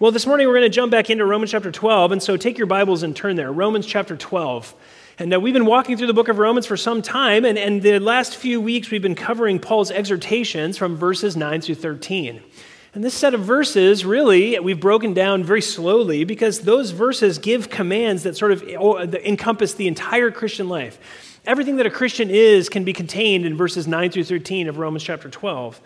Well, this morning we're going to jump back into Romans chapter 12, and so take your Bibles and turn there. Romans chapter 12. And uh, we've been walking through the book of Romans for some time, and, and the last few weeks we've been covering Paul's exhortations from verses 9 through 13. And this set of verses, really, we've broken down very slowly because those verses give commands that sort of oh, encompass the entire Christian life. Everything that a Christian is can be contained in verses 9 through 13 of Romans chapter 12.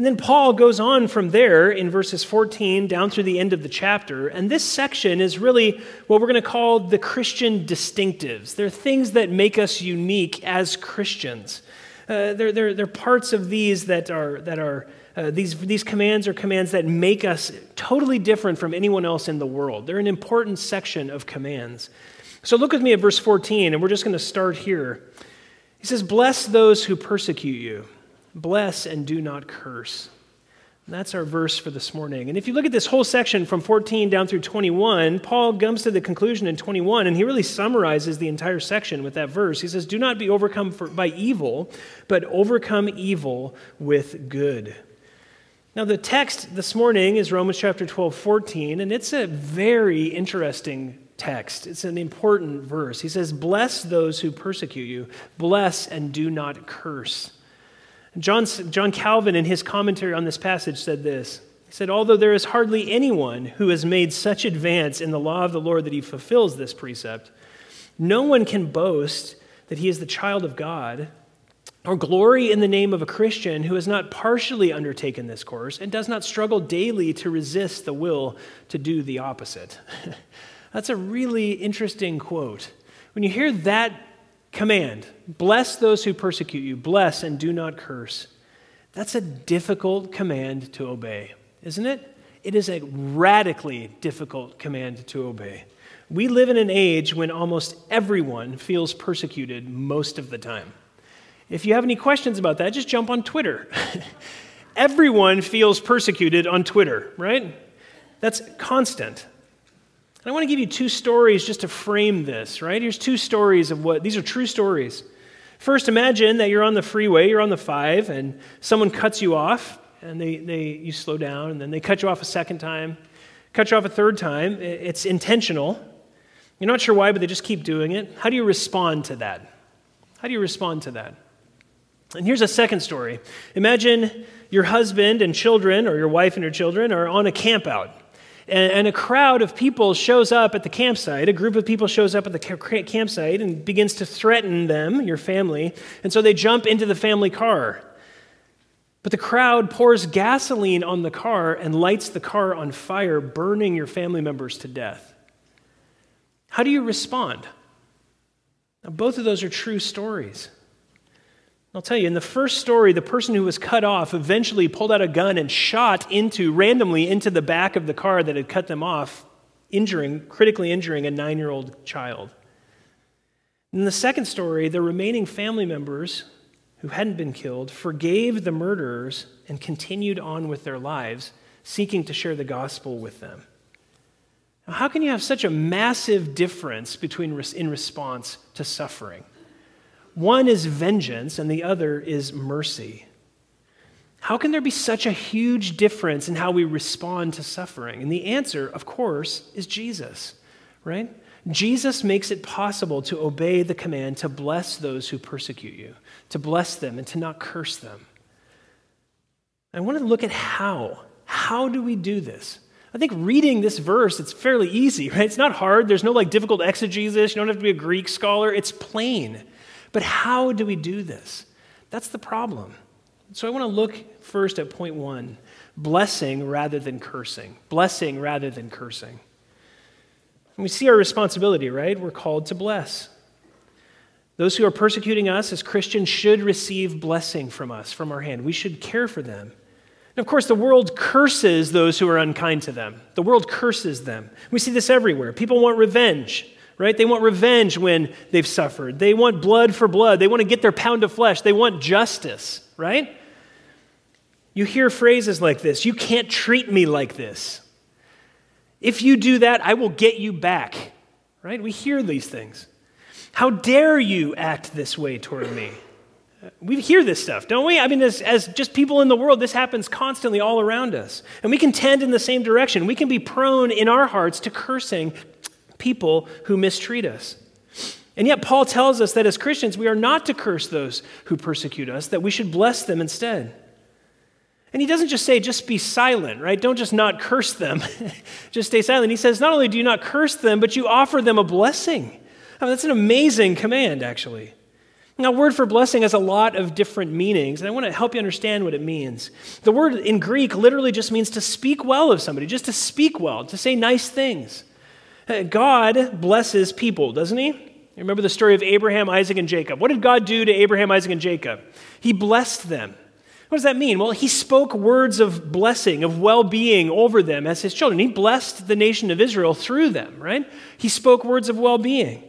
And then Paul goes on from there in verses 14 down through the end of the chapter. And this section is really what we're going to call the Christian distinctives. They're things that make us unique as Christians. Uh, they're, they're, they're parts of these that are, that are uh, these, these commands are commands that make us totally different from anyone else in the world. They're an important section of commands. So look with me at verse 14, and we're just going to start here. He says, Bless those who persecute you. Bless and do not curse. And that's our verse for this morning. And if you look at this whole section from 14 down through 21, Paul comes to the conclusion in 21, and he really summarizes the entire section with that verse. He says, Do not be overcome for, by evil, but overcome evil with good. Now, the text this morning is Romans chapter 12, 14, and it's a very interesting text. It's an important verse. He says, Bless those who persecute you, bless and do not curse. John, John Calvin, in his commentary on this passage, said this. He said, Although there is hardly anyone who has made such advance in the law of the Lord that he fulfills this precept, no one can boast that he is the child of God or glory in the name of a Christian who has not partially undertaken this course and does not struggle daily to resist the will to do the opposite. That's a really interesting quote. When you hear that command bless those who persecute you, bless and do not curse. That's a difficult command to obey, isn't it? It is a radically difficult command to obey. We live in an age when almost everyone feels persecuted most of the time. If you have any questions about that, just jump on Twitter. everyone feels persecuted on Twitter, right? That's constant. I want to give you two stories just to frame this, right? Here's two stories of what, these are true stories. First, imagine that you're on the freeway, you're on the five, and someone cuts you off, and they, they, you slow down, and then they cut you off a second time, cut you off a third time. It's intentional. You're not sure why, but they just keep doing it. How do you respond to that? How do you respond to that? And here's a second story. Imagine your husband and children, or your wife and your children, are on a campout and, a crowd of people shows up at the campsite. A group of people shows up at the campsite and begins to threaten them, your family. And so they jump into the family car. But the crowd pours gasoline on the car and lights the car on fire, burning your family members to death. How do you respond? Now, both of those are true stories. I'll tell you, in the first story, the person who was cut off eventually pulled out a gun and shot into, randomly, into the back of the car that had cut them off, injuring, critically injuring a nine year old child. In the second story, the remaining family members who hadn't been killed forgave the murderers and continued on with their lives, seeking to share the gospel with them. Now, how can you have such a massive difference between in response to suffering? One is vengeance, and the other is mercy. How can there be such a huge difference in how we respond to suffering? And the answer, of course, is Jesus, right? Jesus makes it possible to obey the command to bless those who persecute you, to bless them and to not curse them. I want to look at how. How do we do this? I think reading this verse, it's fairly easy, right? It's not hard. There's no like difficult exegesis. You don't have to be a Greek scholar. It's plain. But how do we do this? That's the problem. So I want to look first at point one blessing rather than cursing. Blessing rather than cursing. And we see our responsibility, right? We're called to bless. Those who are persecuting us as Christians should receive blessing from us, from our hand. We should care for them. And of course, the world curses those who are unkind to them. The world curses them. We see this everywhere. People want revenge right? They want revenge when they've suffered. They want blood for blood. They want to get their pound of flesh. They want justice, right? You hear phrases like this You can't treat me like this. If you do that, I will get you back, right? We hear these things. How dare you act this way toward me? We hear this stuff, don't we? I mean, as, as just people in the world, this happens constantly all around us. And we can tend in the same direction. We can be prone in our hearts to cursing people who mistreat us. And yet, Paul tells us that as Christians, we are not to curse those who persecute us, that we should bless them instead. And he doesn't just say, just be silent, right? Don't just not curse them, just stay silent. He says, not only do you not curse them, but you offer them a blessing. I mean, that's an amazing command, actually. Now, word for blessing has a lot of different meanings, and I want to help you understand what it means. The word in Greek literally just means to speak well of somebody, just to speak well, to say nice things. God blesses people, doesn't he? Remember the story of Abraham, Isaac, and Jacob. What did God do to Abraham, Isaac, and Jacob? He blessed them. What does that mean? Well, he spoke words of blessing, of well being over them as his children. He blessed the nation of Israel through them, right? He spoke words of well being.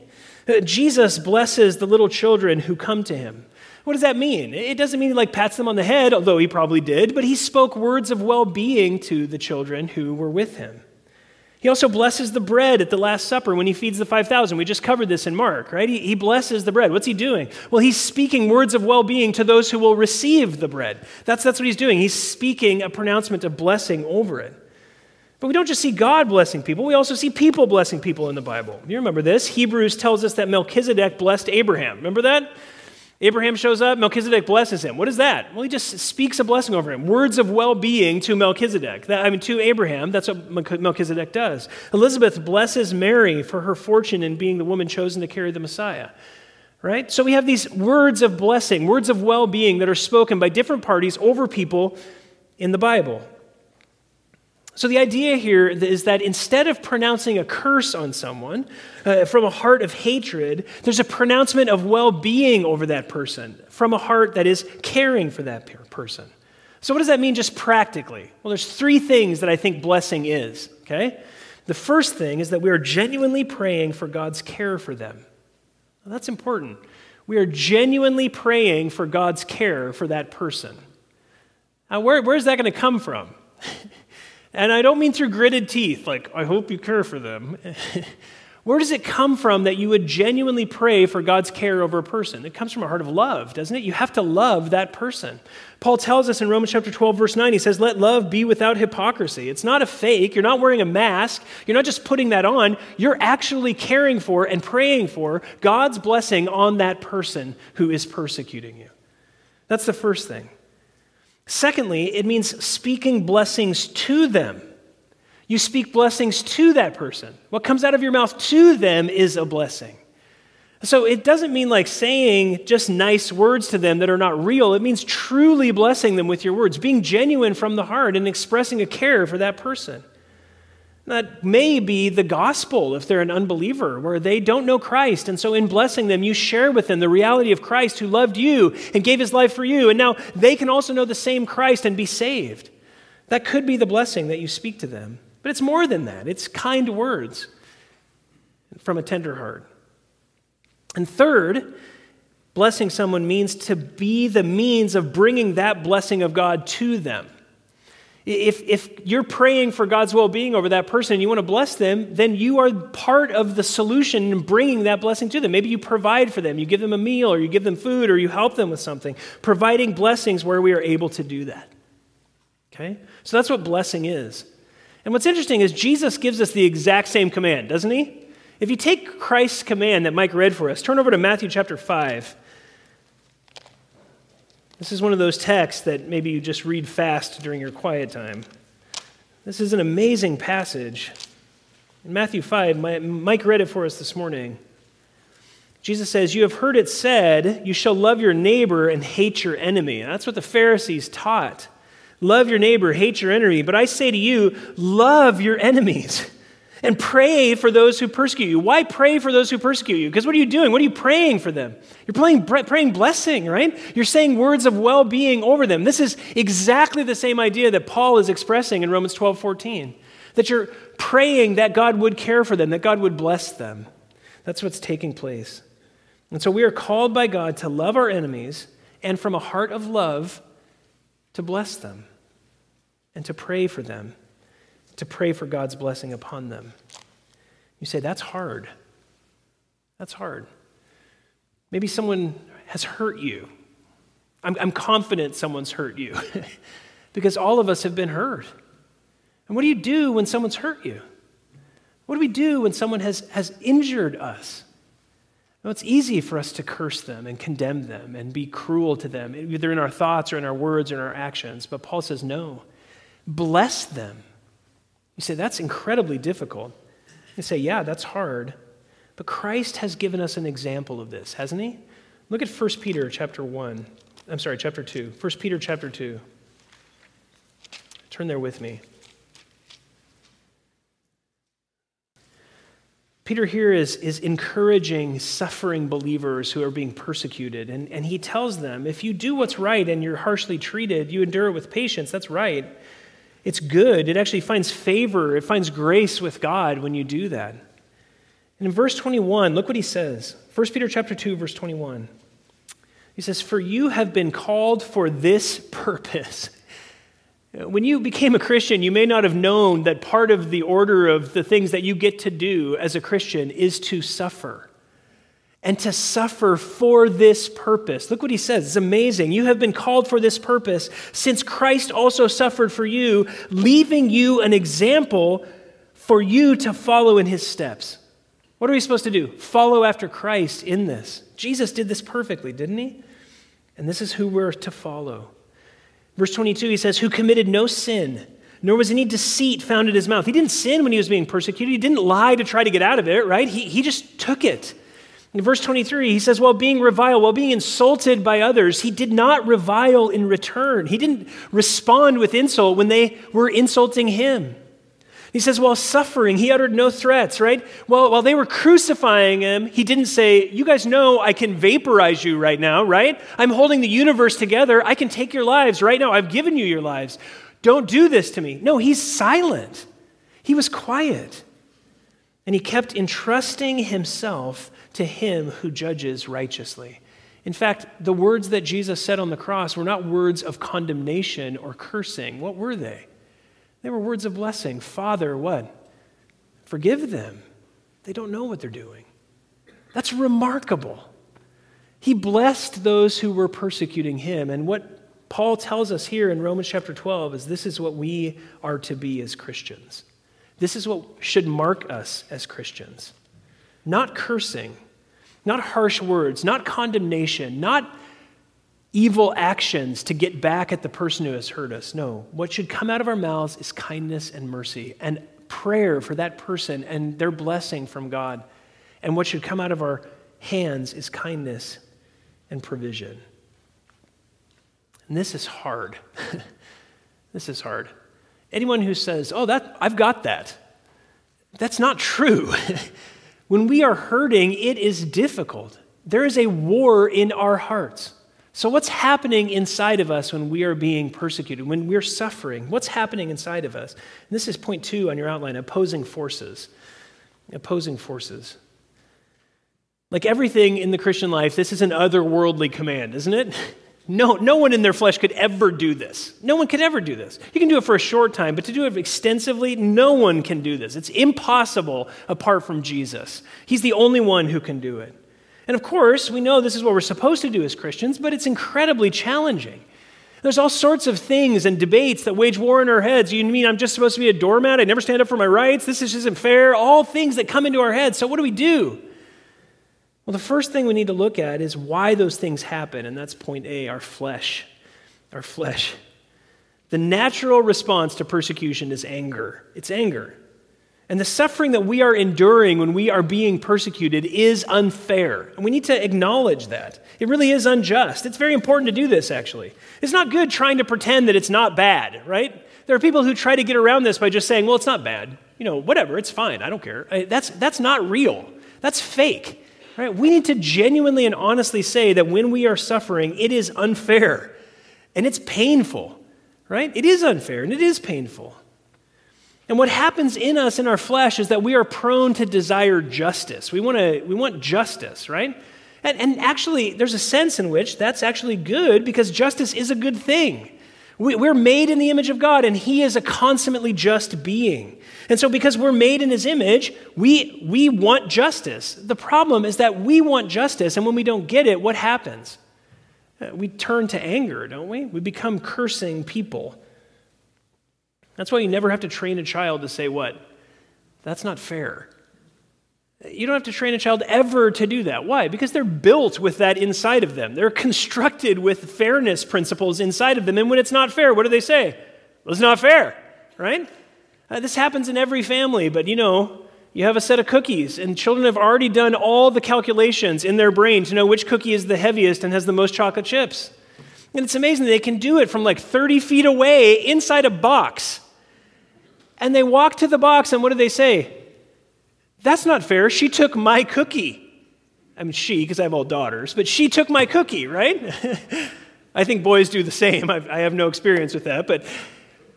Uh, Jesus blesses the little children who come to him. What does that mean? It doesn't mean he like pats them on the head, although he probably did, but he spoke words of well being to the children who were with him. He also blesses the bread at the Last Supper when he feeds the 5,000. We just covered this in Mark, right? He, he blesses the bread. What's he doing? Well, he's speaking words of well being to those who will receive the bread. That's, that's what he's doing. He's speaking a pronouncement of blessing over it. But we don't just see God blessing people, we also see people blessing people in the Bible. You remember this? Hebrews tells us that Melchizedek blessed Abraham. Remember that? Abraham shows up, Melchizedek blesses him. What is that? Well, he just speaks a blessing over him. Words of well being to Melchizedek. That, I mean, to Abraham. That's what Melchizedek does. Elizabeth blesses Mary for her fortune in being the woman chosen to carry the Messiah. Right? So we have these words of blessing, words of well being that are spoken by different parties over people in the Bible. So, the idea here is that instead of pronouncing a curse on someone uh, from a heart of hatred, there's a pronouncement of well being over that person from a heart that is caring for that person. So, what does that mean just practically? Well, there's three things that I think blessing is, okay? The first thing is that we are genuinely praying for God's care for them. Well, that's important. We are genuinely praying for God's care for that person. Now, where, where's that going to come from? And I don't mean through gritted teeth, like, I hope you care for them. Where does it come from that you would genuinely pray for God's care over a person? It comes from a heart of love, doesn't it? You have to love that person. Paul tells us in Romans chapter 12, verse 9, he says, Let love be without hypocrisy. It's not a fake. You're not wearing a mask. You're not just putting that on. You're actually caring for and praying for God's blessing on that person who is persecuting you. That's the first thing. Secondly, it means speaking blessings to them. You speak blessings to that person. What comes out of your mouth to them is a blessing. So it doesn't mean like saying just nice words to them that are not real. It means truly blessing them with your words, being genuine from the heart and expressing a care for that person. That may be the gospel if they're an unbeliever, where they don't know Christ. And so, in blessing them, you share with them the reality of Christ who loved you and gave his life for you. And now they can also know the same Christ and be saved. That could be the blessing that you speak to them. But it's more than that, it's kind words from a tender heart. And third, blessing someone means to be the means of bringing that blessing of God to them. If, if you're praying for God's well being over that person and you want to bless them, then you are part of the solution in bringing that blessing to them. Maybe you provide for them, you give them a meal, or you give them food, or you help them with something. Providing blessings where we are able to do that. Okay? So that's what blessing is. And what's interesting is Jesus gives us the exact same command, doesn't he? If you take Christ's command that Mike read for us, turn over to Matthew chapter 5. This is one of those texts that maybe you just read fast during your quiet time. This is an amazing passage. In Matthew 5, Mike read it for us this morning. Jesus says, You have heard it said, You shall love your neighbor and hate your enemy. That's what the Pharisees taught. Love your neighbor, hate your enemy. But I say to you, love your enemies and pray for those who persecute you. Why pray for those who persecute you? Because what are you doing? What are you praying for them? You're praying, praying blessing, right? You're saying words of well being over them. This is exactly the same idea that Paul is expressing in Romans 12 14. That you're praying that God would care for them, that God would bless them. That's what's taking place. And so we are called by God to love our enemies and from a heart of love to bless them and to pray for them to pray for God's blessing upon them. You say, that's hard. That's hard. Maybe someone has hurt you. I'm, I'm confident someone's hurt you because all of us have been hurt. And what do you do when someone's hurt you? What do we do when someone has, has injured us? Well, it's easy for us to curse them and condemn them and be cruel to them, either in our thoughts or in our words or in our actions. But Paul says, no, bless them. You say, that's incredibly difficult. You say, yeah, that's hard. But Christ has given us an example of this, hasn't he? Look at 1 Peter chapter 1. I'm sorry, chapter 2. 1 Peter chapter 2. Turn there with me. Peter here is, is encouraging suffering believers who are being persecuted. And, and he tells them if you do what's right and you're harshly treated, you endure it with patience. That's right. It's good. It actually finds favor, it finds grace with God when you do that. And in verse 21, look what he says 1 Peter chapter 2, verse 21. He says, For you have been called for this purpose. When you became a Christian, you may not have known that part of the order of the things that you get to do as a Christian is to suffer. And to suffer for this purpose. Look what he says. It's amazing. You have been called for this purpose since Christ also suffered for you, leaving you an example for you to follow in his steps. What are we supposed to do? Follow after Christ in this. Jesus did this perfectly, didn't he? And this is who we're to follow. Verse 22, he says, Who committed no sin, nor was any deceit found in his mouth. He didn't sin when he was being persecuted. He didn't lie to try to get out of it, right? He, he just took it. In verse 23, he says, While being reviled, while being insulted by others, he did not revile in return. He didn't respond with insult when they were insulting him. He says, while suffering, he uttered no threats, right? Well, while they were crucifying him, he didn't say, You guys know I can vaporize you right now, right? I'm holding the universe together. I can take your lives right now. I've given you your lives. Don't do this to me. No, he's silent. He was quiet. And he kept entrusting himself to him who judges righteously. In fact, the words that Jesus said on the cross were not words of condemnation or cursing. What were they? They were words of blessing. Father, what? Forgive them. They don't know what they're doing. That's remarkable. He blessed those who were persecuting him. And what Paul tells us here in Romans chapter 12 is this is what we are to be as Christians. This is what should mark us as Christians. Not cursing, not harsh words, not condemnation, not evil actions to get back at the person who has hurt us. No, what should come out of our mouths is kindness and mercy and prayer for that person and their blessing from God. And what should come out of our hands is kindness and provision. And this is hard. this is hard. Anyone who says, "Oh, that I've got that." That's not true. when we are hurting, it is difficult. There is a war in our hearts. So, what's happening inside of us when we are being persecuted, when we're suffering? What's happening inside of us? And this is point two on your outline opposing forces. Opposing forces. Like everything in the Christian life, this is an otherworldly command, isn't it? No, no one in their flesh could ever do this. No one could ever do this. You can do it for a short time, but to do it extensively, no one can do this. It's impossible apart from Jesus. He's the only one who can do it. And of course, we know this is what we're supposed to do as Christians, but it's incredibly challenging. There's all sorts of things and debates that wage war in our heads. You mean I'm just supposed to be a doormat? I never stand up for my rights? This isn't fair. All things that come into our heads. So, what do we do? Well, the first thing we need to look at is why those things happen, and that's point A our flesh. Our flesh. The natural response to persecution is anger. It's anger. And the suffering that we are enduring when we are being persecuted is unfair. And we need to acknowledge that. It really is unjust. It's very important to do this, actually. It's not good trying to pretend that it's not bad, right? There are people who try to get around this by just saying, well, it's not bad. You know, whatever, it's fine. I don't care. That's, that's not real. That's fake, right? We need to genuinely and honestly say that when we are suffering, it is unfair and it's painful, right? It is unfair and it is painful. And what happens in us in our flesh is that we are prone to desire justice. We, want to, we want justice, right? And, and actually, there's a sense in which that's actually good because justice is a good thing. We, we're made in the image of God, and He is a consummately just being. And so, because we're made in His image, we, we want justice. The problem is that we want justice, and when we don't get it, what happens? uh, we turn to anger, don't we? We become cursing people. That's why you never have to train a child to say, What? That's not fair. You don't have to train a child ever to do that. Why? Because they're built with that inside of them. They're constructed with fairness principles inside of them. And when it's not fair, what do they say? Well, it's not fair, right? Uh, this happens in every family, but you know, you have a set of cookies, and children have already done all the calculations in their brain to know which cookie is the heaviest and has the most chocolate chips. And it's amazing they can do it from like 30 feet away inside a box. And they walk to the box, and what do they say? That's not fair. She took my cookie. I mean, she, because I have all daughters, but she took my cookie, right? I think boys do the same. I've, I have no experience with that, but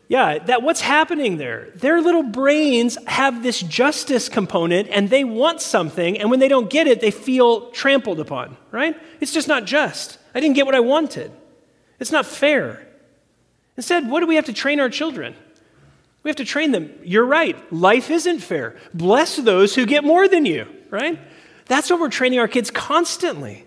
yeah, that what's happening there? Their little brains have this justice component and they want something, and when they don't get it, they feel trampled upon, right? It's just not just. I didn't get what I wanted. It's not fair. Instead, what do we have to train our children? We have to train them. You're right. Life isn't fair. Bless those who get more than you, right? That's what we're training our kids constantly.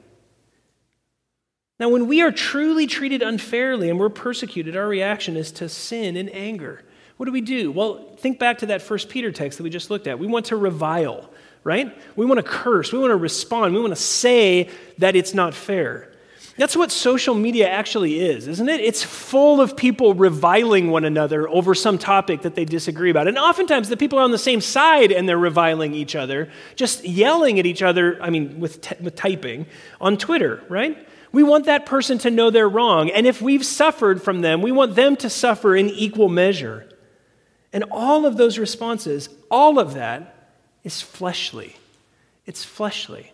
Now, when we are truly treated unfairly and we're persecuted, our reaction is to sin and anger. What do we do? Well, think back to that first Peter text that we just looked at. We want to revile, right? We want to curse. We want to respond. We want to say that it's not fair. That's what social media actually is, isn't it? It's full of people reviling one another over some topic that they disagree about. And oftentimes the people are on the same side and they're reviling each other, just yelling at each other, I mean, with, t- with typing on Twitter, right? We want that person to know they're wrong. And if we've suffered from them, we want them to suffer in equal measure. And all of those responses, all of that is fleshly. It's fleshly.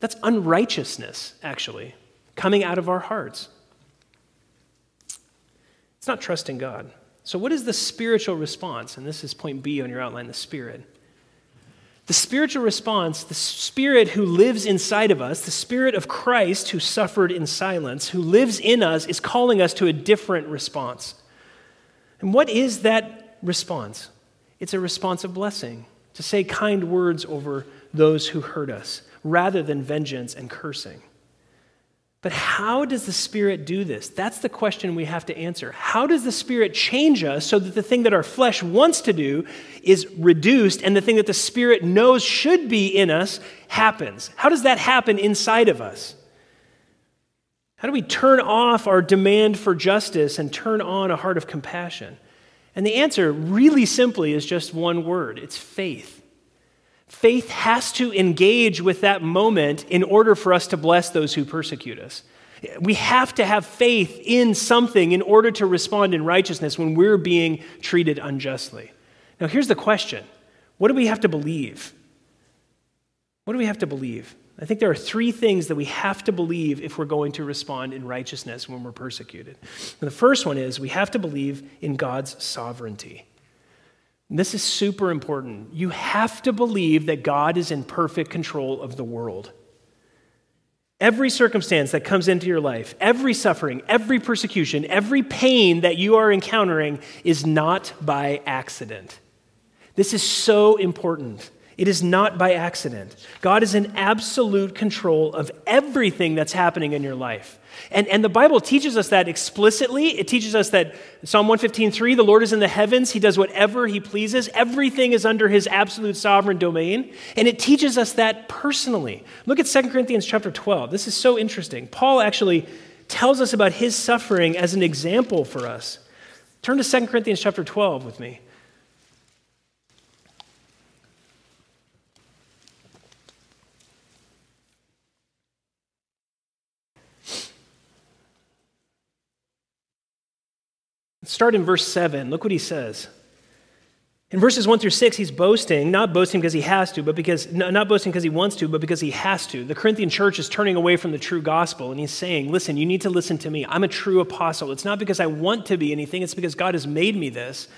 That's unrighteousness, actually coming out of our hearts. It's not trusting God. So, what is the spiritual response? And this is point B on your outline the Spirit. The spiritual response, the Spirit who lives inside of us, the Spirit of Christ who suffered in silence, who lives in us, is calling us to a different response. And what is that response? It's a response of blessing, to say kind words over those who hurt us, rather than vengeance and cursing. But how does the Spirit do this? That's the question we have to answer. How does the Spirit change us so that the thing that our flesh wants to do is reduced and the thing that the Spirit knows should be in us happens? How does that happen inside of us? How do we turn off our demand for justice and turn on a heart of compassion? And the answer, really simply, is just one word it's faith. Faith has to engage with that moment in order for us to bless those who persecute us. We have to have faith in something in order to respond in righteousness when we're being treated unjustly. Now, here's the question What do we have to believe? What do we have to believe? I think there are three things that we have to believe if we're going to respond in righteousness when we're persecuted. And the first one is we have to believe in God's sovereignty. This is super important. You have to believe that God is in perfect control of the world. Every circumstance that comes into your life, every suffering, every persecution, every pain that you are encountering is not by accident. This is so important. It is not by accident. God is in absolute control of everything that's happening in your life. And, and the Bible teaches us that explicitly. It teaches us that Psalm 115.3, the Lord is in the heavens. He does whatever he pleases. Everything is under his absolute sovereign domain. And it teaches us that personally. Look at 2 Corinthians chapter 12. This is so interesting. Paul actually tells us about his suffering as an example for us. Turn to 2 Corinthians chapter 12 with me. Start in verse 7. Look what he says. In verses 1 through 6, he's boasting, not boasting because he has to, but because, not boasting because he wants to, but because he has to. The Corinthian church is turning away from the true gospel, and he's saying, Listen, you need to listen to me. I'm a true apostle. It's not because I want to be anything, it's because God has made me this.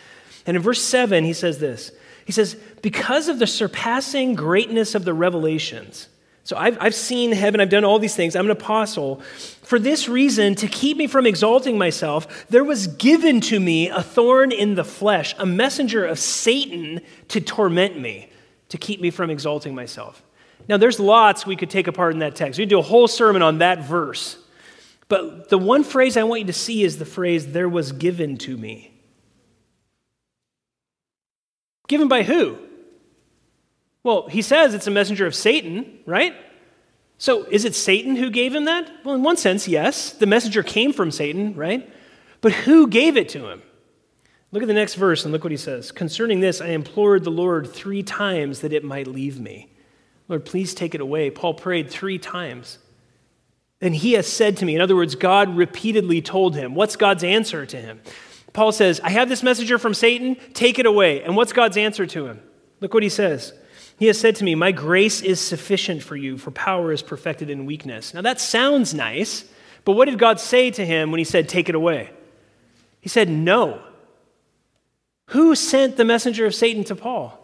And in verse 7, he says this He says, Because of the surpassing greatness of the revelations, so I've, I've seen heaven, I've done all these things, I'm an apostle. For this reason, to keep me from exalting myself, there was given to me a thorn in the flesh, a messenger of Satan to torment me, to keep me from exalting myself. Now, there's lots we could take apart in that text. We could do a whole sermon on that verse. But the one phrase I want you to see is the phrase, there was given to me. Given by who? Well, he says it's a messenger of Satan, right? So is it Satan who gave him that? Well, in one sense, yes. The messenger came from Satan, right? But who gave it to him? Look at the next verse and look what he says. Concerning this, I implored the Lord three times that it might leave me. Lord, please take it away. Paul prayed three times. And he has said to me, in other words, God repeatedly told him. What's God's answer to him? Paul says, I have this messenger from Satan, take it away. And what's God's answer to him? Look what he says. He has said to me, My grace is sufficient for you, for power is perfected in weakness. Now that sounds nice, but what did God say to him when he said, Take it away? He said, No. Who sent the messenger of Satan to Paul?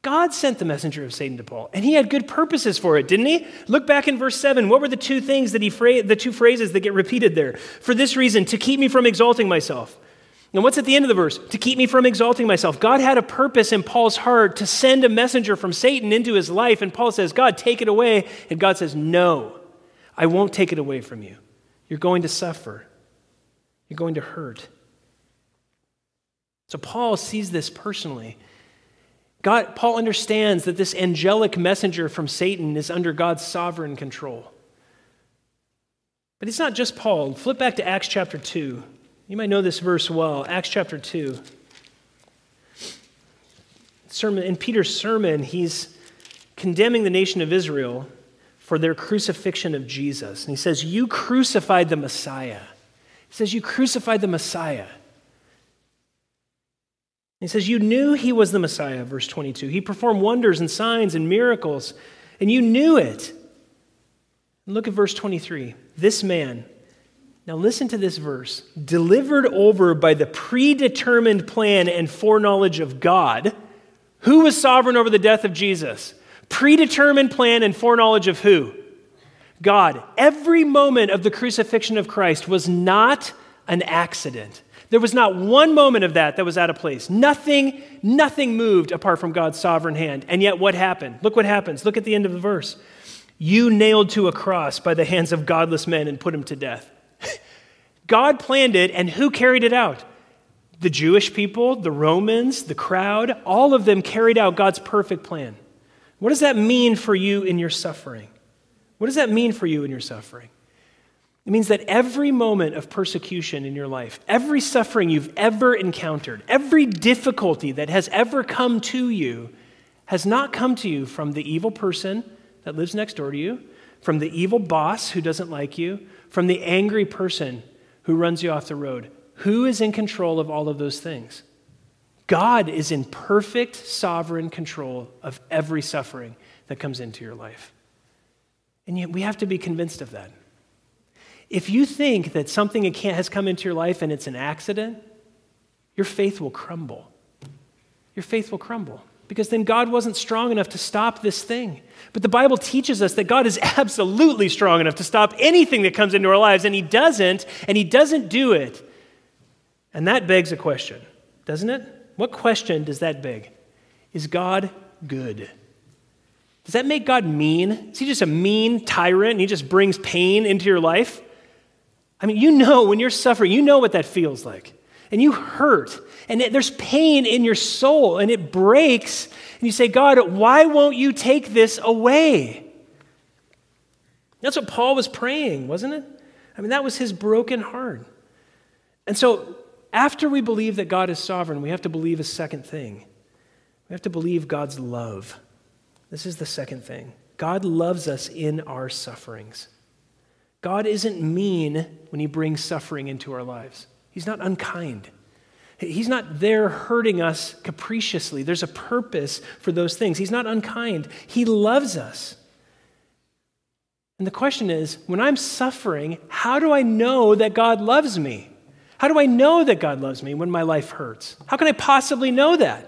God sent the messenger of Satan to Paul, and he had good purposes for it, didn't he? Look back in verse 7. What were the two things that he the two phrases that get repeated there? For this reason, to keep me from exalting myself. And what's at the end of the verse? To keep me from exalting myself. God had a purpose in Paul's heart to send a messenger from Satan into his life, and Paul says, God, take it away. And God says, No, I won't take it away from you. You're going to suffer, you're going to hurt. So Paul sees this personally. God, Paul understands that this angelic messenger from Satan is under God's sovereign control. But it's not just Paul. Flip back to Acts chapter 2. You might know this verse well. Acts chapter 2. Sermon, in Peter's sermon, he's condemning the nation of Israel for their crucifixion of Jesus. And he says, You crucified the Messiah. He says, You crucified the Messiah. He says, You knew he was the Messiah, verse 22. He performed wonders and signs and miracles, and you knew it. And look at verse 23. This man, now listen to this verse, delivered over by the predetermined plan and foreknowledge of God. Who was sovereign over the death of Jesus? Predetermined plan and foreknowledge of who? God. Every moment of the crucifixion of Christ was not an accident. There was not one moment of that that was out of place. Nothing, nothing moved apart from God's sovereign hand. And yet, what happened? Look what happens. Look at the end of the verse. You nailed to a cross by the hands of godless men and put him to death. God planned it, and who carried it out? The Jewish people, the Romans, the crowd, all of them carried out God's perfect plan. What does that mean for you in your suffering? What does that mean for you in your suffering? It means that every moment of persecution in your life, every suffering you've ever encountered, every difficulty that has ever come to you, has not come to you from the evil person that lives next door to you, from the evil boss who doesn't like you, from the angry person who runs you off the road. Who is in control of all of those things? God is in perfect sovereign control of every suffering that comes into your life. And yet we have to be convinced of that. If you think that something has come into your life and it's an accident, your faith will crumble. Your faith will crumble because then God wasn't strong enough to stop this thing. But the Bible teaches us that God is absolutely strong enough to stop anything that comes into our lives, and He doesn't, and He doesn't do it. And that begs a question, doesn't it? What question does that beg? Is God good? Does that make God mean? Is He just a mean tyrant and He just brings pain into your life? I mean, you know when you're suffering, you know what that feels like. And you hurt, and it, there's pain in your soul, and it breaks. And you say, God, why won't you take this away? That's what Paul was praying, wasn't it? I mean, that was his broken heart. And so, after we believe that God is sovereign, we have to believe a second thing. We have to believe God's love. This is the second thing God loves us in our sufferings. God isn't mean when He brings suffering into our lives, He's not unkind. He's not there hurting us capriciously. There's a purpose for those things. He's not unkind. He loves us. And the question is when I'm suffering, how do I know that God loves me? How do I know that God loves me when my life hurts? How can I possibly know that?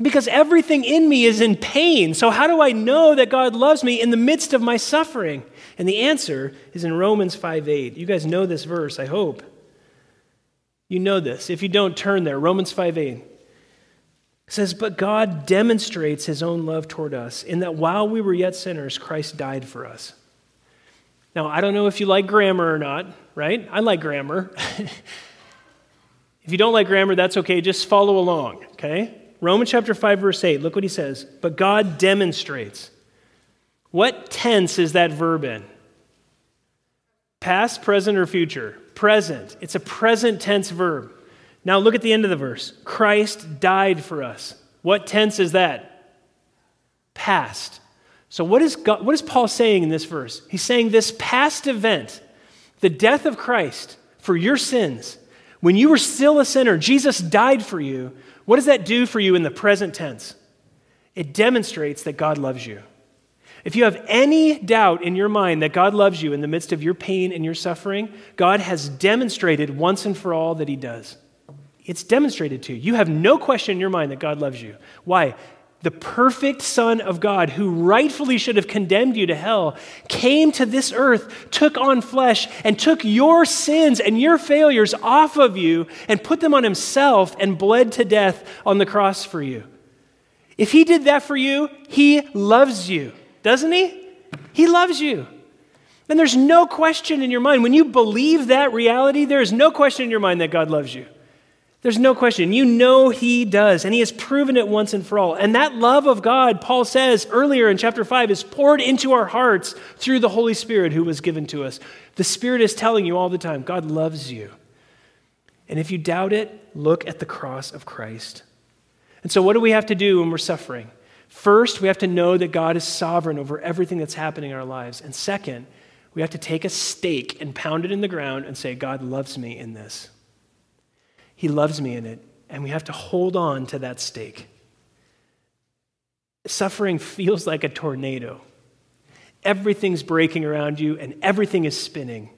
Because everything in me is in pain. So, how do I know that God loves me in the midst of my suffering? And the answer is in Romans 5 8. You guys know this verse, I hope. You know this. If you don't, turn there. Romans 5 8 says, But God demonstrates his own love toward us in that while we were yet sinners, Christ died for us. Now, I don't know if you like grammar or not, right? I like grammar. if you don't like grammar, that's okay. Just follow along, okay? Romans chapter 5, verse 8, look what he says. But God demonstrates. What tense is that verb in? Past, present, or future? Present. It's a present tense verb. Now look at the end of the verse. Christ died for us. What tense is that? Past. So, what is, God, what is Paul saying in this verse? He's saying this past event, the death of Christ for your sins, when you were still a sinner, Jesus died for you. What does that do for you in the present tense? It demonstrates that God loves you. If you have any doubt in your mind that God loves you in the midst of your pain and your suffering, God has demonstrated once and for all that He does. It's demonstrated to you. You have no question in your mind that God loves you. Why? the perfect Son of God, who rightfully should have condemned you to hell, came to this earth, took on flesh, and took your sins and your failures off of you and put them on himself and bled to death on the cross for you. If he did that for you, he loves you, doesn't he? He loves you. And there's no question in your mind. When you believe that reality, there is no question in your mind that God loves you. There's no question. You know He does, and He has proven it once and for all. And that love of God, Paul says earlier in chapter 5, is poured into our hearts through the Holy Spirit who was given to us. The Spirit is telling you all the time God loves you. And if you doubt it, look at the cross of Christ. And so, what do we have to do when we're suffering? First, we have to know that God is sovereign over everything that's happening in our lives. And second, we have to take a stake and pound it in the ground and say, God loves me in this. He loves me in it, and we have to hold on to that stake. Suffering feels like a tornado. Everything's breaking around you, and everything is spinning.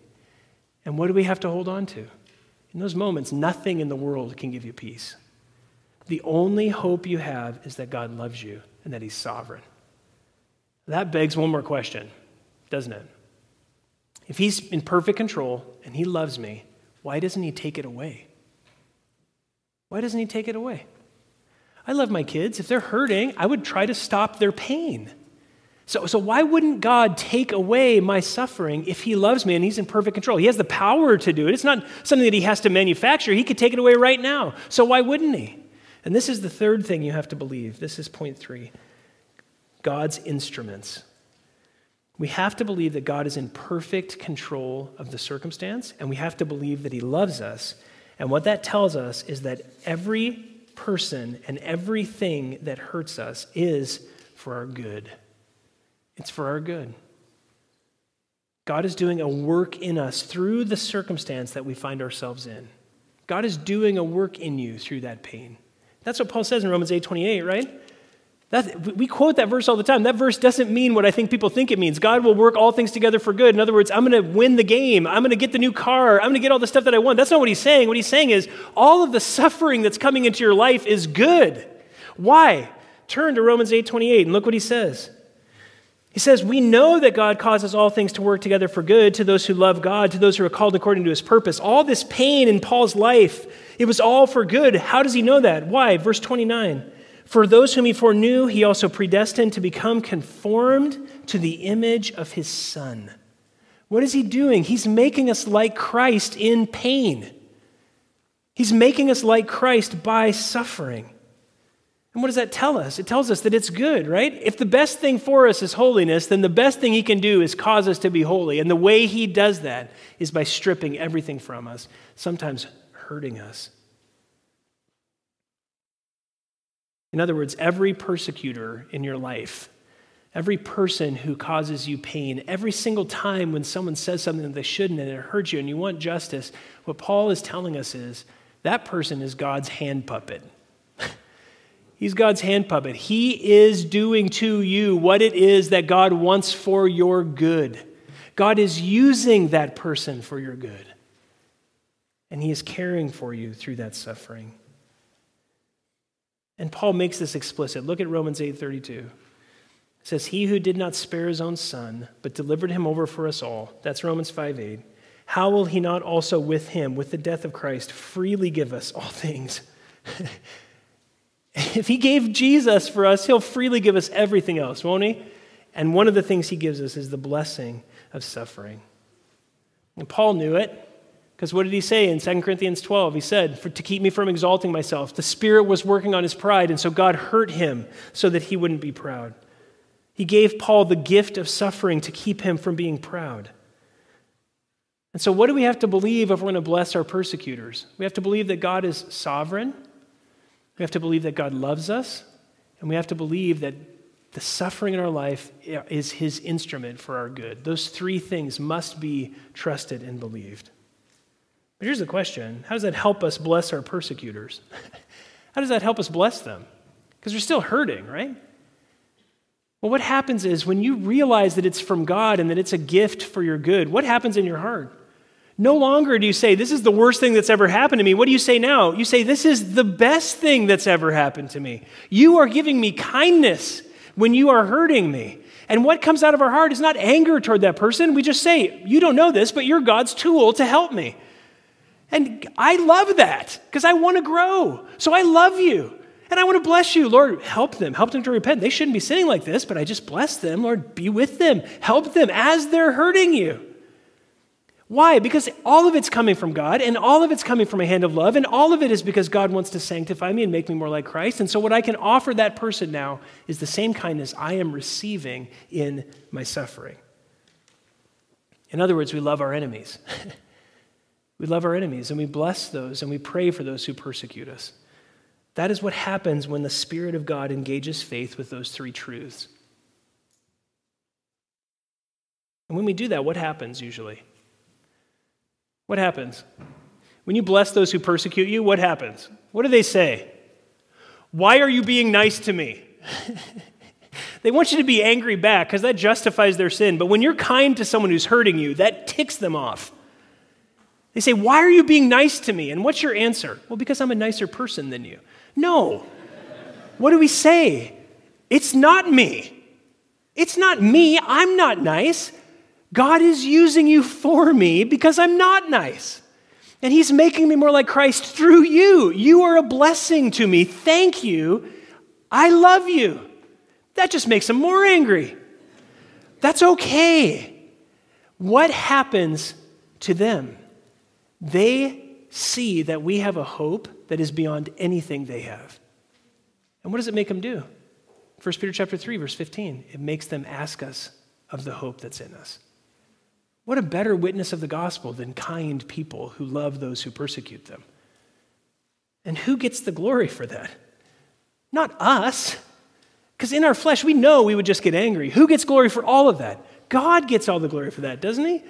And what do we have to hold on to? In those moments, nothing in the world can give you peace. The only hope you have is that God loves you and that He's sovereign. That begs one more question, doesn't it? If He's in perfect control and He loves me, why doesn't He take it away? Why doesn't he take it away? I love my kids. If they're hurting, I would try to stop their pain. So, so why wouldn't God take away my suffering if he loves me and he's in perfect control? He has the power to do it. It's not something that he has to manufacture. He could take it away right now. So why wouldn't he? And this is the third thing you have to believe. This is point three God's instruments. We have to believe that God is in perfect control of the circumstance, and we have to believe that he loves us and what that tells us is that every person and everything that hurts us is for our good. It's for our good. God is doing a work in us through the circumstance that we find ourselves in. God is doing a work in you through that pain. That's what Paul says in Romans 8 28, right? That, we quote that verse all the time. That verse doesn't mean what I think people think it means. God will work all things together for good. In other words, I'm going to win the game. I'm going to get the new car. I'm going to get all the stuff that I want. That's not what he's saying. What he's saying is all of the suffering that's coming into your life is good. Why? Turn to Romans 8:28 and look what he says. He says, We know that God causes all things to work together for good to those who love God, to those who are called according to his purpose. All this pain in Paul's life, it was all for good. How does he know that? Why? Verse 29. For those whom he foreknew, he also predestined to become conformed to the image of his Son. What is he doing? He's making us like Christ in pain. He's making us like Christ by suffering. And what does that tell us? It tells us that it's good, right? If the best thing for us is holiness, then the best thing he can do is cause us to be holy. And the way he does that is by stripping everything from us, sometimes hurting us. In other words, every persecutor in your life, every person who causes you pain, every single time when someone says something that they shouldn't and it hurts you and you want justice, what Paul is telling us is that person is God's hand puppet. He's God's hand puppet. He is doing to you what it is that God wants for your good. God is using that person for your good. And He is caring for you through that suffering. And Paul makes this explicit. Look at Romans 8:32. It says, He who did not spare his own son, but delivered him over for us all. That's Romans 5 8. How will he not also with him, with the death of Christ, freely give us all things? if he gave Jesus for us, he'll freely give us everything else, won't he? And one of the things he gives us is the blessing of suffering. And Paul knew it. Because what did he say in 2 Corinthians 12? He said, to keep me from exalting myself, the Spirit was working on his pride, and so God hurt him so that he wouldn't be proud. He gave Paul the gift of suffering to keep him from being proud. And so, what do we have to believe if we're going to bless our persecutors? We have to believe that God is sovereign, we have to believe that God loves us, and we have to believe that the suffering in our life is his instrument for our good. Those three things must be trusted and believed. But here's the question How does that help us bless our persecutors? How does that help us bless them? Because they're still hurting, right? Well, what happens is when you realize that it's from God and that it's a gift for your good, what happens in your heart? No longer do you say, This is the worst thing that's ever happened to me. What do you say now? You say, This is the best thing that's ever happened to me. You are giving me kindness when you are hurting me. And what comes out of our heart is not anger toward that person. We just say, You don't know this, but you're God's tool to help me. And I love that because I want to grow. So I love you. And I want to bless you. Lord, help them. Help them to repent. They shouldn't be sitting like this, but I just bless them. Lord, be with them. Help them as they're hurting you. Why? Because all of it's coming from God, and all of it's coming from a hand of love, and all of it is because God wants to sanctify me and make me more like Christ. And so, what I can offer that person now is the same kindness I am receiving in my suffering. In other words, we love our enemies. We love our enemies and we bless those and we pray for those who persecute us. That is what happens when the Spirit of God engages faith with those three truths. And when we do that, what happens usually? What happens? When you bless those who persecute you, what happens? What do they say? Why are you being nice to me? they want you to be angry back because that justifies their sin. But when you're kind to someone who's hurting you, that ticks them off. They say, Why are you being nice to me? And what's your answer? Well, because I'm a nicer person than you. No. What do we say? It's not me. It's not me. I'm not nice. God is using you for me because I'm not nice. And He's making me more like Christ through you. You are a blessing to me. Thank you. I love you. That just makes Him more angry. That's okay. What happens to them? They see that we have a hope that is beyond anything they have. And what does it make them do? 1 Peter chapter 3 verse 15. It makes them ask us of the hope that's in us. What a better witness of the gospel than kind people who love those who persecute them. And who gets the glory for that? Not us. Because in our flesh, we know we would just get angry. Who gets glory for all of that? God gets all the glory for that, doesn't he?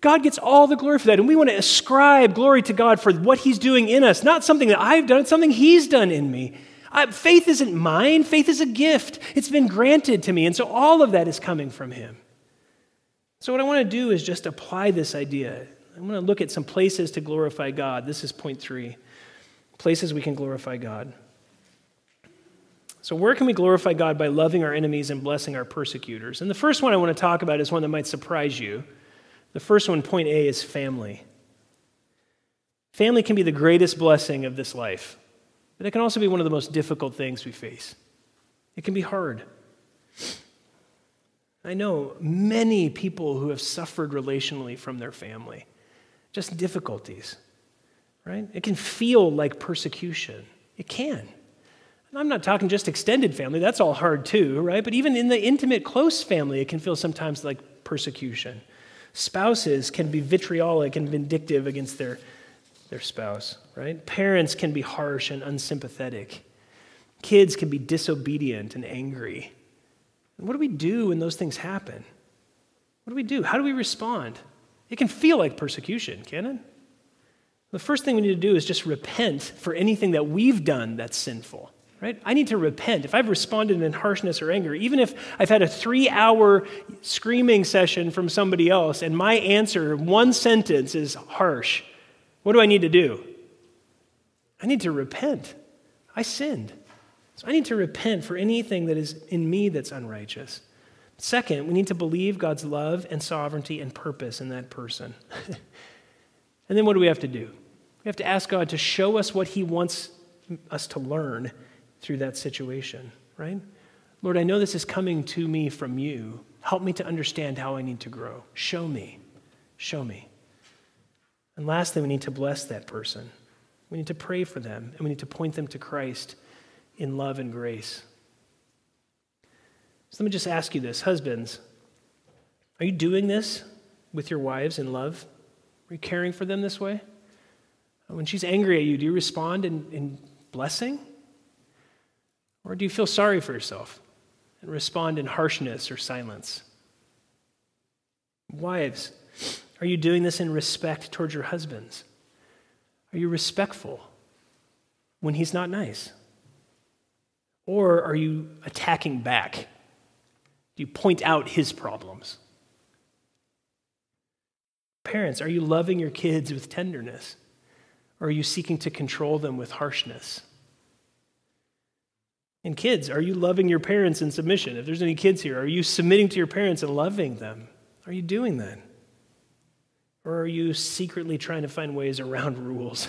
God gets all the glory for that. And we want to ascribe glory to God for what He's doing in us, not something that I've done, it's something He's done in me. I, faith isn't mine, faith is a gift. It's been granted to me. And so all of that is coming from Him. So, what I want to do is just apply this idea. I want to look at some places to glorify God. This is point three places we can glorify God. So, where can we glorify God by loving our enemies and blessing our persecutors? And the first one I want to talk about is one that might surprise you. The first one, point A, is family. Family can be the greatest blessing of this life, but it can also be one of the most difficult things we face. It can be hard. I know many people who have suffered relationally from their family, just difficulties, right? It can feel like persecution. It can. And I'm not talking just extended family, that's all hard too, right? But even in the intimate, close family, it can feel sometimes like persecution. Spouses can be vitriolic and vindictive against their, their spouse, right? Parents can be harsh and unsympathetic. Kids can be disobedient and angry. And what do we do when those things happen? What do we do? How do we respond? It can feel like persecution, can it? The first thing we need to do is just repent for anything that we've done that's sinful right? I need to repent. If I've responded in harshness or anger, even if I've had a three hour screaming session from somebody else and my answer, one sentence, is harsh, what do I need to do? I need to repent. I sinned. So I need to repent for anything that is in me that's unrighteous. Second, we need to believe God's love and sovereignty and purpose in that person. and then what do we have to do? We have to ask God to show us what He wants us to learn through that situation, right? Lord, I know this is coming to me from you. Help me to understand how I need to grow. Show me. Show me. And lastly, we need to bless that person. We need to pray for them, and we need to point them to Christ in love and grace. So let me just ask you this husbands, are you doing this with your wives in love? Are you caring for them this way? When she's angry at you, do you respond in, in blessing? Or do you feel sorry for yourself and respond in harshness or silence? Wives, are you doing this in respect towards your husbands? Are you respectful when he's not nice? Or are you attacking back? Do you point out his problems? Parents, are you loving your kids with tenderness? Or are you seeking to control them with harshness? And kids, are you loving your parents in submission? If there's any kids here, are you submitting to your parents and loving them? Are you doing that? Or are you secretly trying to find ways around rules?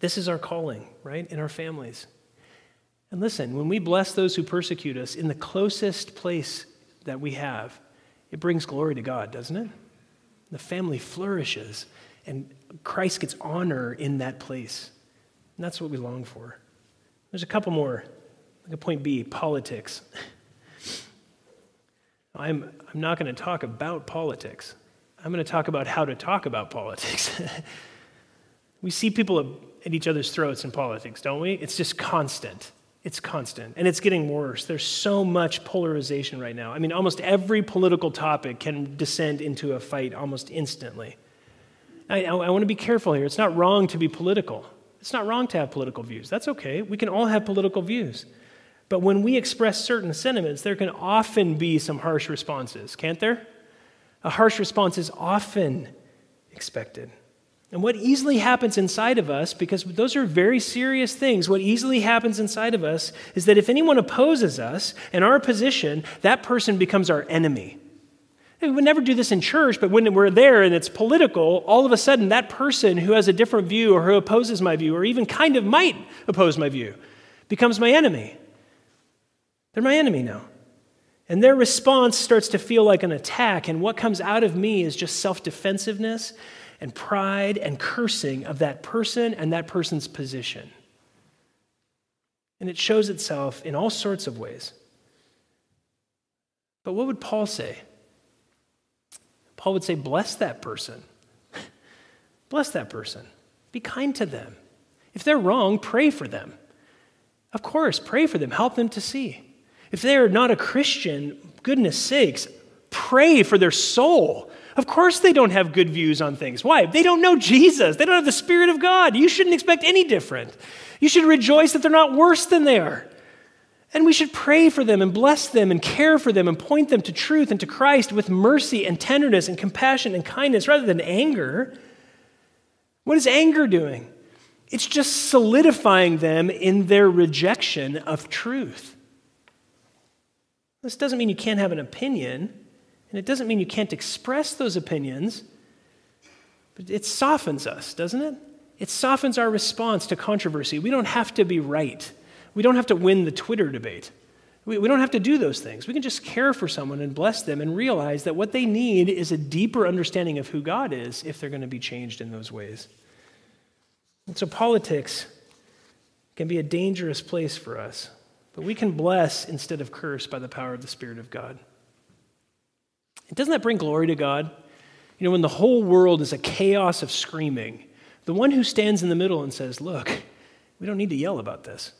This is our calling, right, in our families. And listen, when we bless those who persecute us in the closest place that we have, it brings glory to God, doesn't it? The family flourishes, and Christ gets honor in that place. And that's what we long for. There's a couple more. Point B politics. I'm, I'm not going to talk about politics. I'm going to talk about how to talk about politics. we see people at each other's throats in politics, don't we? It's just constant. It's constant. And it's getting worse. There's so much polarization right now. I mean, almost every political topic can descend into a fight almost instantly. I, I, want to be careful here. It's not wrong to be political, it's not wrong to have political views. That's okay. We can all have political views. But when we express certain sentiments, there can often be some harsh responses, can't there? A harsh response is often expected. And what easily happens inside of us, because those are very serious things, what easily happens inside of us is that if anyone opposes us and our position, that person becomes our enemy. We would never do this in church, but when we're there and it's political, all of a sudden that person who has a different view or who opposes my view or even kind of might oppose my view becomes my enemy. They're my enemy now. And their response starts to feel like an attack, and what comes out of me is just self defensiveness and pride and cursing of that person and that person's position. And it shows itself in all sorts of ways. But what would Paul say? Paul would say, Bless that person. Bless that person. Be kind to them. If they're wrong, pray for them. Of course, pray for them. Help them to see. If they are not a Christian, goodness sakes, pray for their soul. Of course, they don't have good views on things. Why? They don't know Jesus. They don't have the Spirit of God. You shouldn't expect any different. You should rejoice that they're not worse than they are. And we should pray for them and bless them and care for them and point them to truth and to Christ with mercy and tenderness and compassion and kindness rather than anger. What is anger doing? It's just solidifying them in their rejection of truth. This doesn't mean you can't have an opinion. And it doesn't mean you can't express those opinions, but it softens us, doesn't it? It softens our response to controversy. We don't have to be right. We don't have to win the Twitter debate. We, we don't have to do those things. We can just care for someone and bless them and realize that what they need is a deeper understanding of who God is if they're going to be changed in those ways. And so politics can be a dangerous place for us, but we can bless instead of curse by the power of the Spirit of God. Doesn't that bring glory to God? You know, when the whole world is a chaos of screaming, the one who stands in the middle and says, Look, we don't need to yell about this,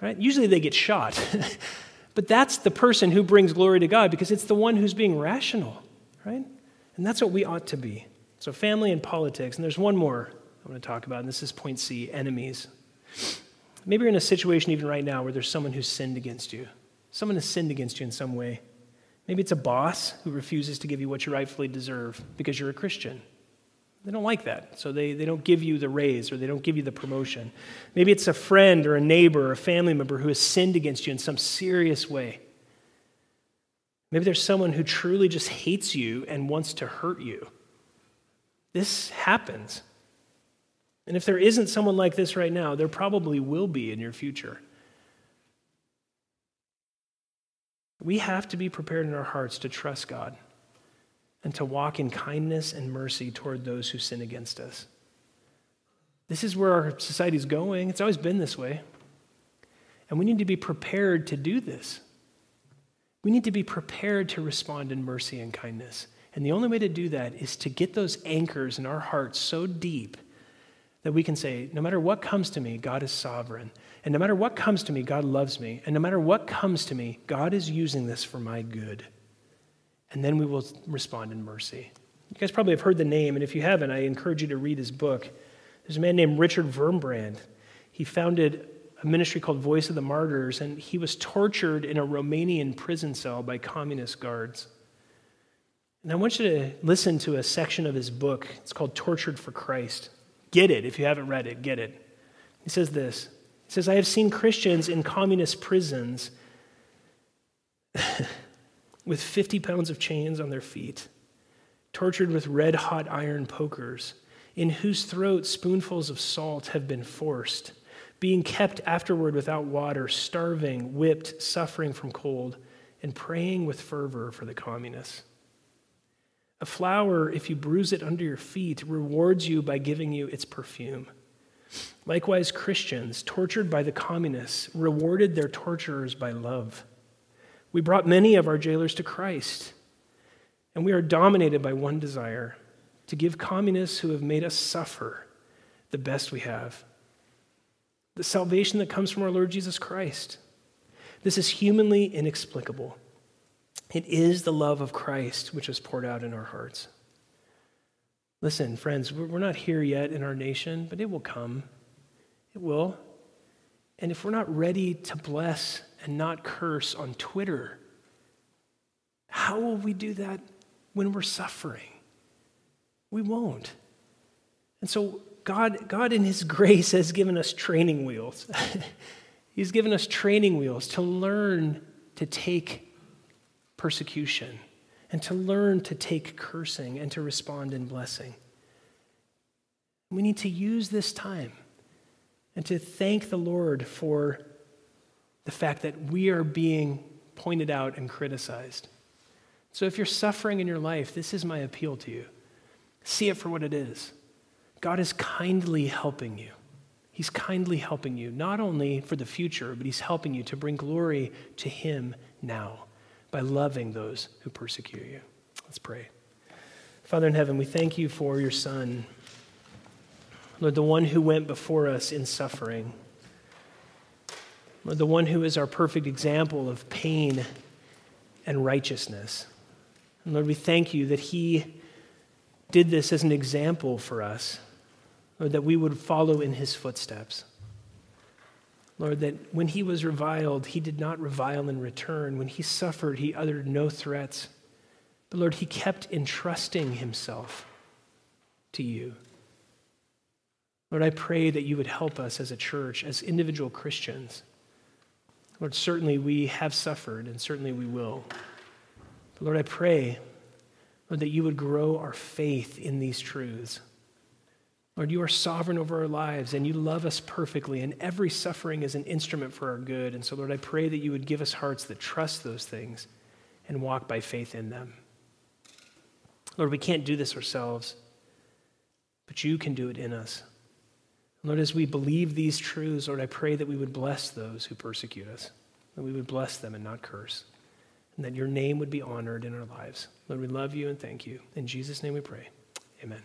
right? Usually they get shot. but that's the person who brings glory to God because it's the one who's being rational, right? And that's what we ought to be. So, family and politics. And there's one more I want to talk about, and this is point C enemies. Maybe you're in a situation even right now where there's someone who's sinned against you. Someone has sinned against you in some way. Maybe it's a boss who refuses to give you what you rightfully deserve because you're a Christian. They don't like that, so they, they don't give you the raise or they don't give you the promotion. Maybe it's a friend or a neighbor or a family member who has sinned against you in some serious way. Maybe there's someone who truly just hates you and wants to hurt you. This happens. And if there isn't someone like this right now, there probably will be in your future. We have to be prepared in our hearts to trust God and to walk in kindness and mercy toward those who sin against us. This is where our society is going. It's always been this way. And we need to be prepared to do this. We need to be prepared to respond in mercy and kindness. And the only way to do that is to get those anchors in our hearts so deep that we can say, no matter what comes to me, God is sovereign. And no matter what comes to me, God loves me. And no matter what comes to me, God is using this for my good. And then we will respond in mercy. You guys probably have heard the name, and if you haven't, I encourage you to read his book. There's a man named Richard Wurmbrand. He founded a ministry called Voice of the Martyrs, and he was tortured in a Romanian prison cell by communist guards. And I want you to listen to a section of his book. It's called Tortured for Christ. Get it. If you haven't read it, get it. He says this says, I have seen Christians in communist prisons with 50 pounds of chains on their feet, tortured with red hot iron pokers, in whose throats spoonfuls of salt have been forced, being kept afterward without water, starving, whipped, suffering from cold, and praying with fervor for the communists. A flower, if you bruise it under your feet, rewards you by giving you its perfume. Likewise, Christians, tortured by the communists, rewarded their torturers by love. We brought many of our jailers to Christ, and we are dominated by one desire to give communists who have made us suffer the best we have the salvation that comes from our Lord Jesus Christ. This is humanly inexplicable. It is the love of Christ which is poured out in our hearts. Listen, friends, we're not here yet in our nation, but it will come. It will. And if we're not ready to bless and not curse on Twitter, how will we do that when we're suffering? We won't. And so, God, God in His grace has given us training wheels. He's given us training wheels to learn to take persecution and to learn to take cursing and to respond in blessing. We need to use this time and to thank the Lord for the fact that we are being pointed out and criticized. So if you're suffering in your life, this is my appeal to you. See it for what it is. God is kindly helping you. He's kindly helping you, not only for the future, but He's helping you to bring glory to Him now by loving those who persecute you. Let's pray. Father in heaven, we thank you for your Son, Lord, the one who went before us in suffering. Lord, the one who is our perfect example of pain and righteousness. And Lord, we thank you that he did this as an example for us, Lord, that we would follow in his footsteps. Lord, that when he was reviled, he did not revile in return. When he suffered, he uttered no threats. But Lord, he kept entrusting himself to you. Lord, I pray that you would help us as a church, as individual Christians. Lord, certainly we have suffered, and certainly we will. But Lord, I pray, Lord, that you would grow our faith in these truths. Lord, you are sovereign over our lives and you love us perfectly, and every suffering is an instrument for our good. And so, Lord, I pray that you would give us hearts that trust those things and walk by faith in them. Lord, we can't do this ourselves, but you can do it in us. Lord, as we believe these truths, Lord, I pray that we would bless those who persecute us, that we would bless them and not curse, and that your name would be honored in our lives. Lord, we love you and thank you. In Jesus' name we pray. Amen.